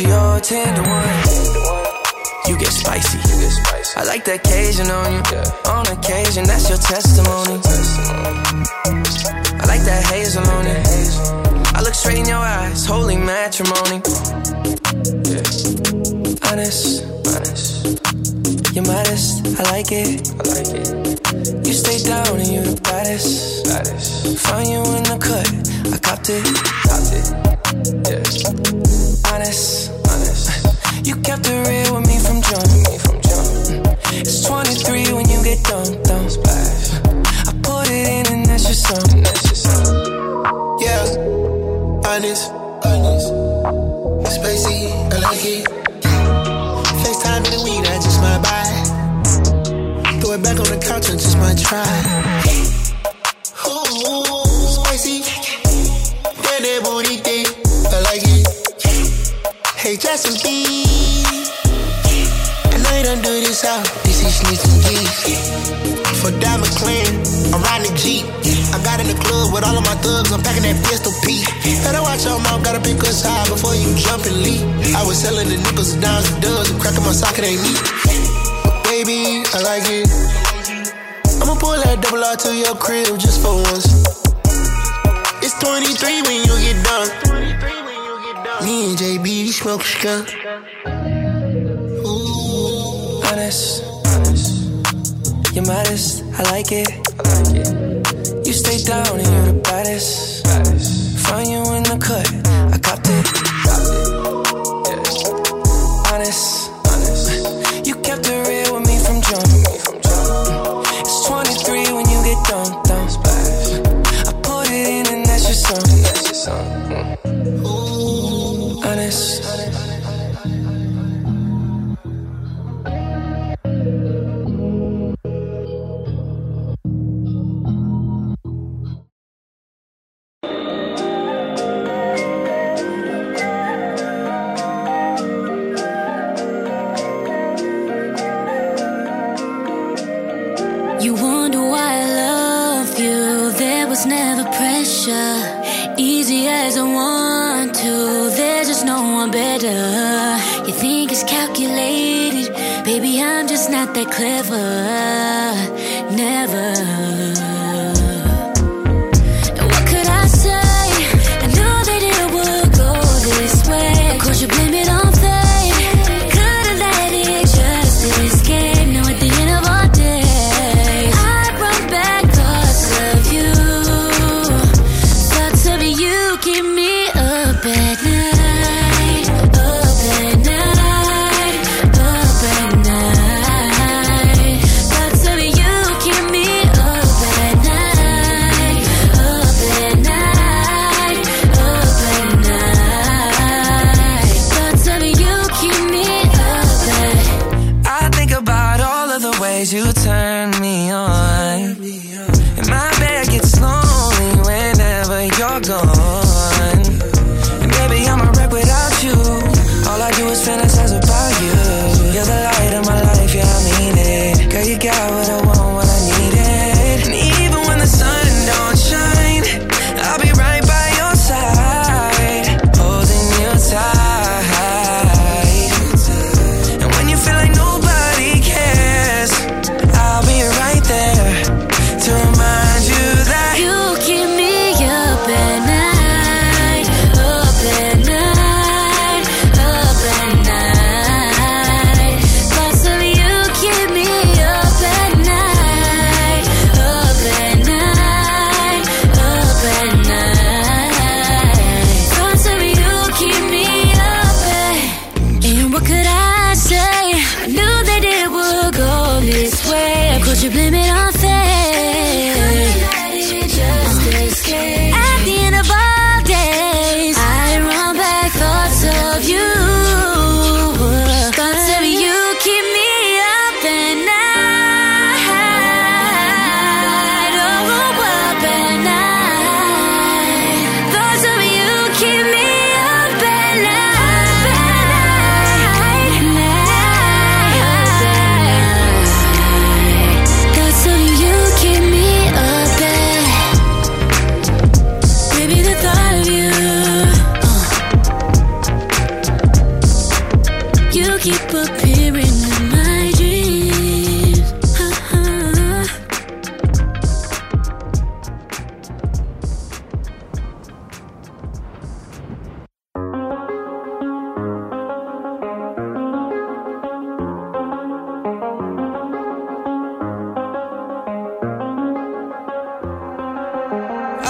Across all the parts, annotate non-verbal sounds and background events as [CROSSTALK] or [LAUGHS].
Ratio ten to one. You get spicy. I like that Cajun on you. On occasion, that's your testimony. I like that hazel on it. I look straight in your eyes, holy matrimony. Honest, honest. You're modest, I like it. I like it. You stay down and you're the baddest. baddest. Find you in the cut, I copped it. Copped it. Yeah. Honest, honest. [LAUGHS] You kept it real with me from jump. Me from jump. Mm. It's 23 when you get dumped, dumped. Splash. I put it in and that's your song. That's your song. Yeah, honest, honest. Spacey, I like it. FaceTime in the weed, I just might buy. Throw it back on the couch and just might try. Ooh, spicy. That that booty I like it. Hey, Justin B. I know you don't do this out. This sneaks and G's. For Diamond Clan, I'm riding a Jeep. I got in the club with all of my thugs, I'm packing that pistol P. Better watch your mouth, gotta pick us high before you jump and leap. I was selling the nickels, dimes, and dubs, and cracking my socket ain't me. Baby, I like it. I'ma pull that double R to your crib just for once. It's 23 when you get done. Me and JB, we smoke skunk. honest, honest. You're modest, I like it. I like it. You stay down and you're the baddest. baddest. Find you in the cut, I copped it. Copped it. Honest, honest.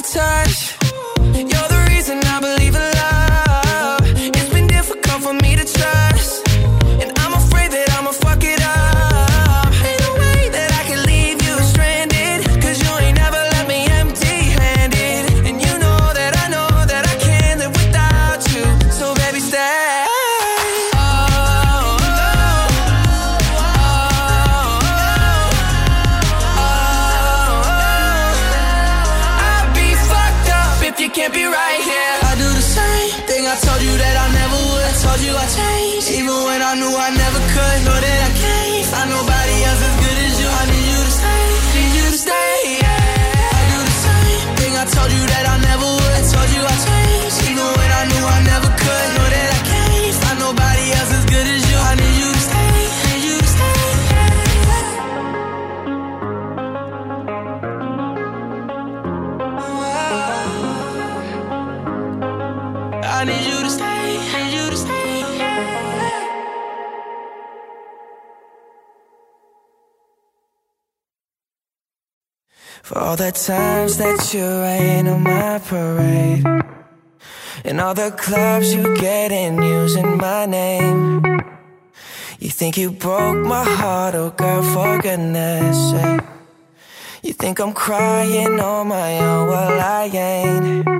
your touch. I need you to stay, need you to stay. For all the times that you rain on my parade, and all the clubs you get in using my name. You think you broke my heart, oh girl, for goodness sake. You think I'm crying on my own, well, I ain't.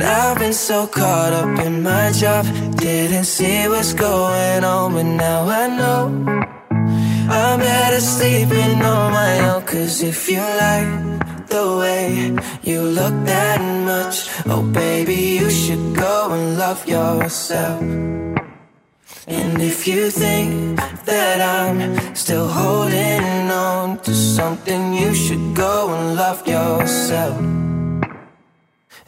And I've been so caught up in my job, didn't see what's going on, but now I know. I'm better sleeping on my own, cause if you like the way you look that much, oh baby, you should go and love yourself. And if you think that I'm still holding on to something, you should go and love yourself.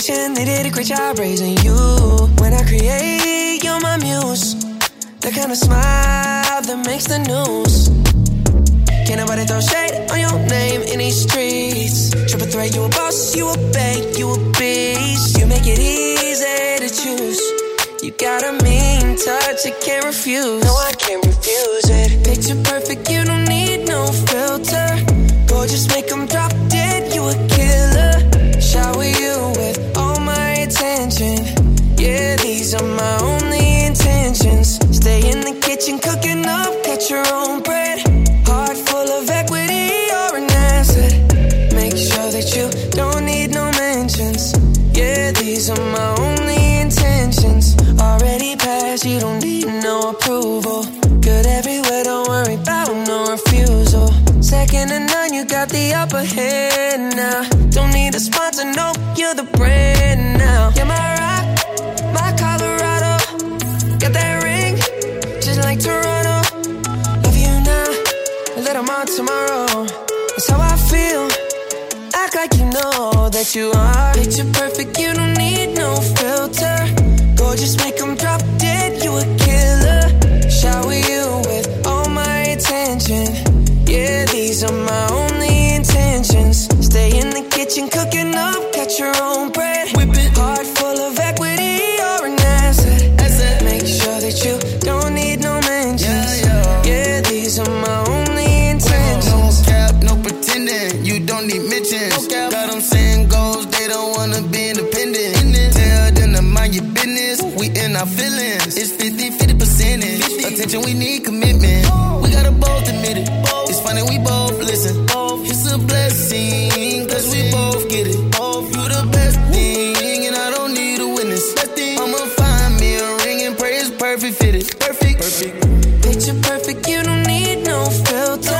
Staying they did a great job raising you. When I create, you're my muse. The kind of smile that makes the news. Can't nobody throw shade on your name in these streets. Triple threat, you a boss, you a bank, you a beast. You make it easy to choose. You got a mean touch, I can't refuse. No, I can't refuse it. Picture perfect, you don't need no filter. Gorgeous, make them drop dead, your own bread. Heart full of equity, you're an asset. Make sure that you don't need no mentions. Yeah, these are my only intentions. Already passed, you don't need no approval. Good everywhere, don't worry about no refusal. Second to none, you got the upper hand now. Don't need a sponsor, no, you're the brand now. You're my rock, my Colorado. Got that ring, just like Toronto. More tomorrow. That's how I feel. Act like you know that you are. Picture perfect, you don't need no filter. Gorgeous, make them drop dead, you a killer. Shower you with all my attention. Yeah, these are my only intentions. Stay in the kitchen, cooking up, cut your own Perfect. Picture perfect, you don't need no filter.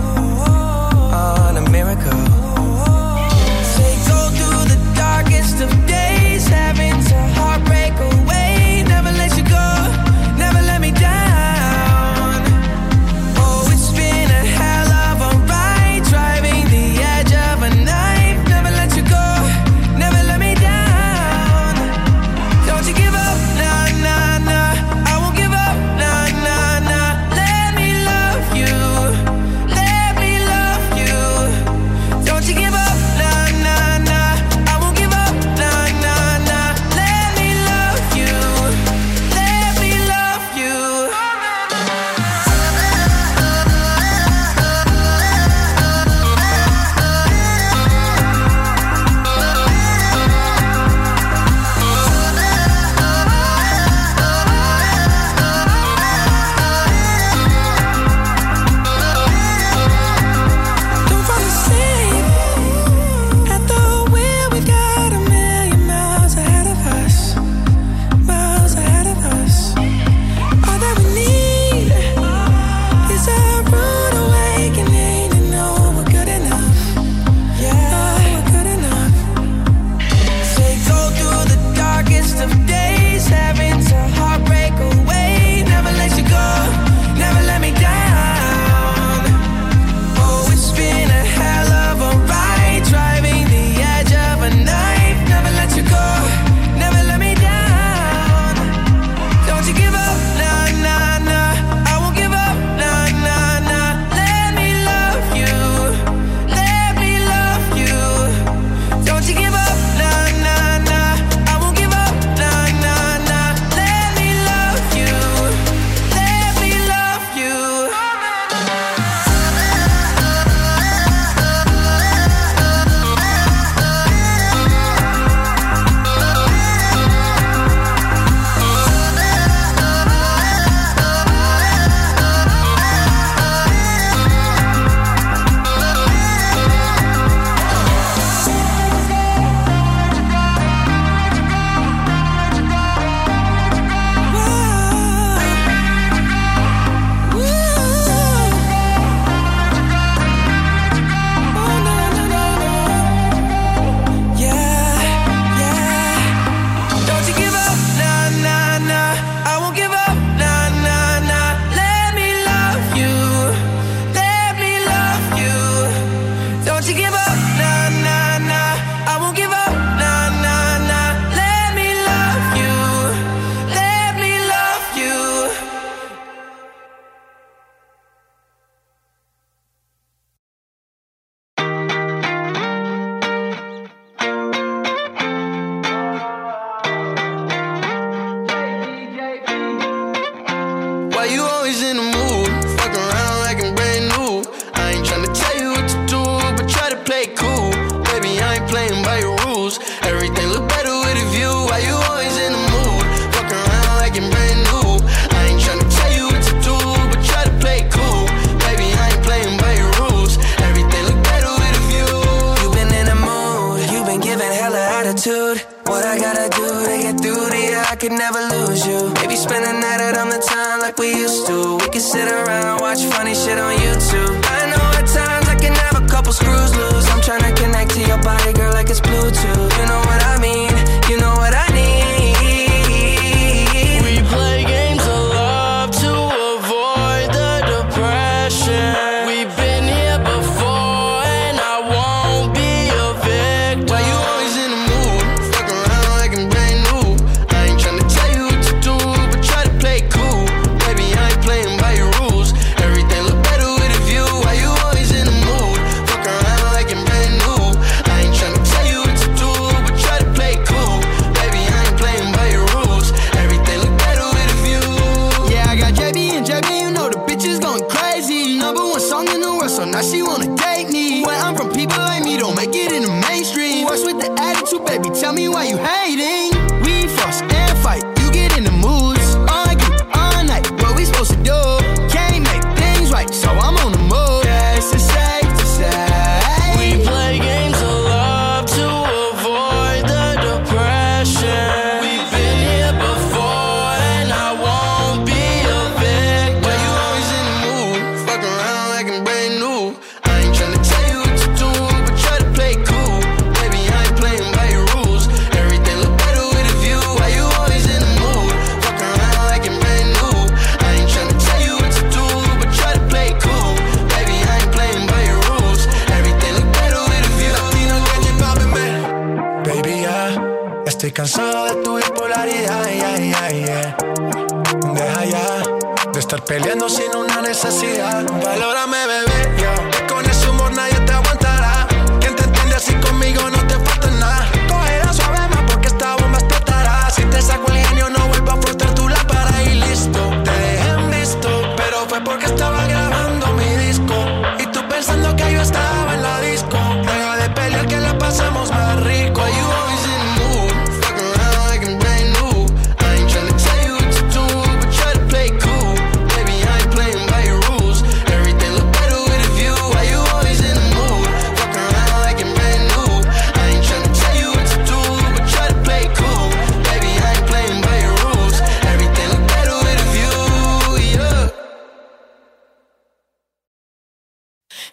peleando sin una necesidad. Valórame, bebé.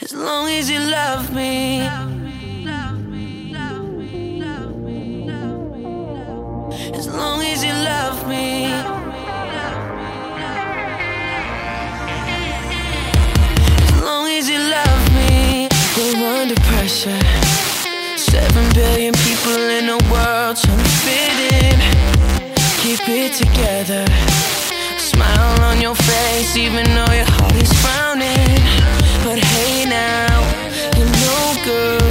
As long as you love me. As long as you love me. As long as you love me. We're under pressure. Seven billion people in the world trying to fit in. Keep it together. Smile on your face, even though your heart is frowning good.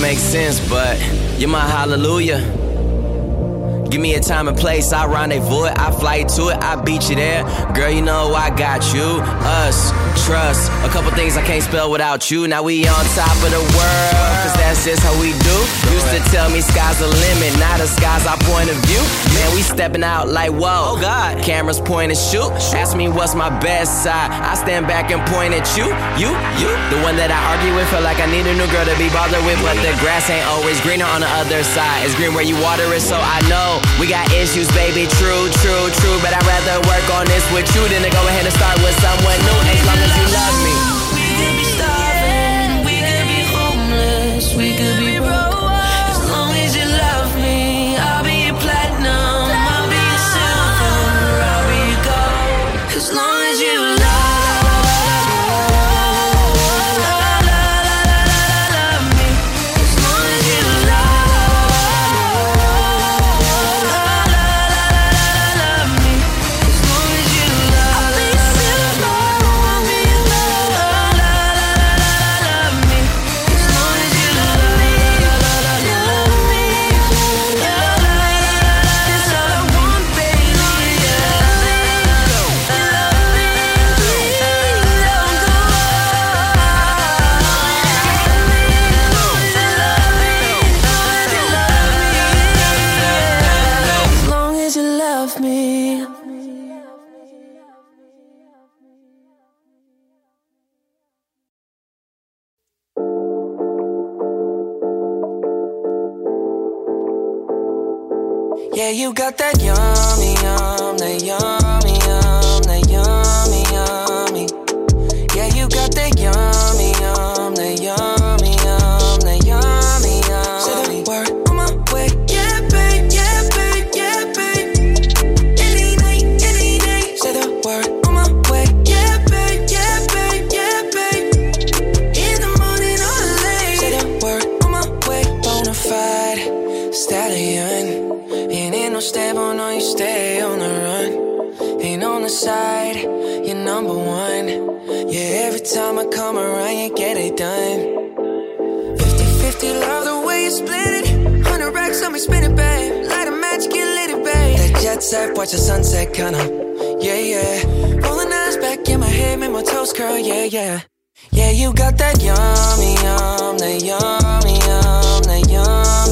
Make sense, but you're my hallelujah. Give me a time and place, I rendezvous it, I fly to it, I beat you there. Girl, you know I got you, us, trust. A couple things I can't spell without you. Now we on top of the world, cause that's just how we do. Used to tell me sky's the limit, now the sky's our point of view. Man, we stepping out like whoa. Oh God, cameras point and shoot. Ask me what's my best side. I stand back and point at you, you, you. The one that I argue with, feel like I need a new girl to be bothered with, but the grass ain't always greener on the other side. It's green where you water it, so I know we got issues, baby, true, true, true. But I'd rather work on this with you than to go ahead and start with someone new. As long as you love me. We could be starving, we could be homeless, we could be broke. Got that yummy, the sunset, kinda. Yeah, yeah. Rolling eyes back in my head, make my toes curl, yeah, yeah. Yeah, you got that yummy, yum, that yummy, yum, that yummy,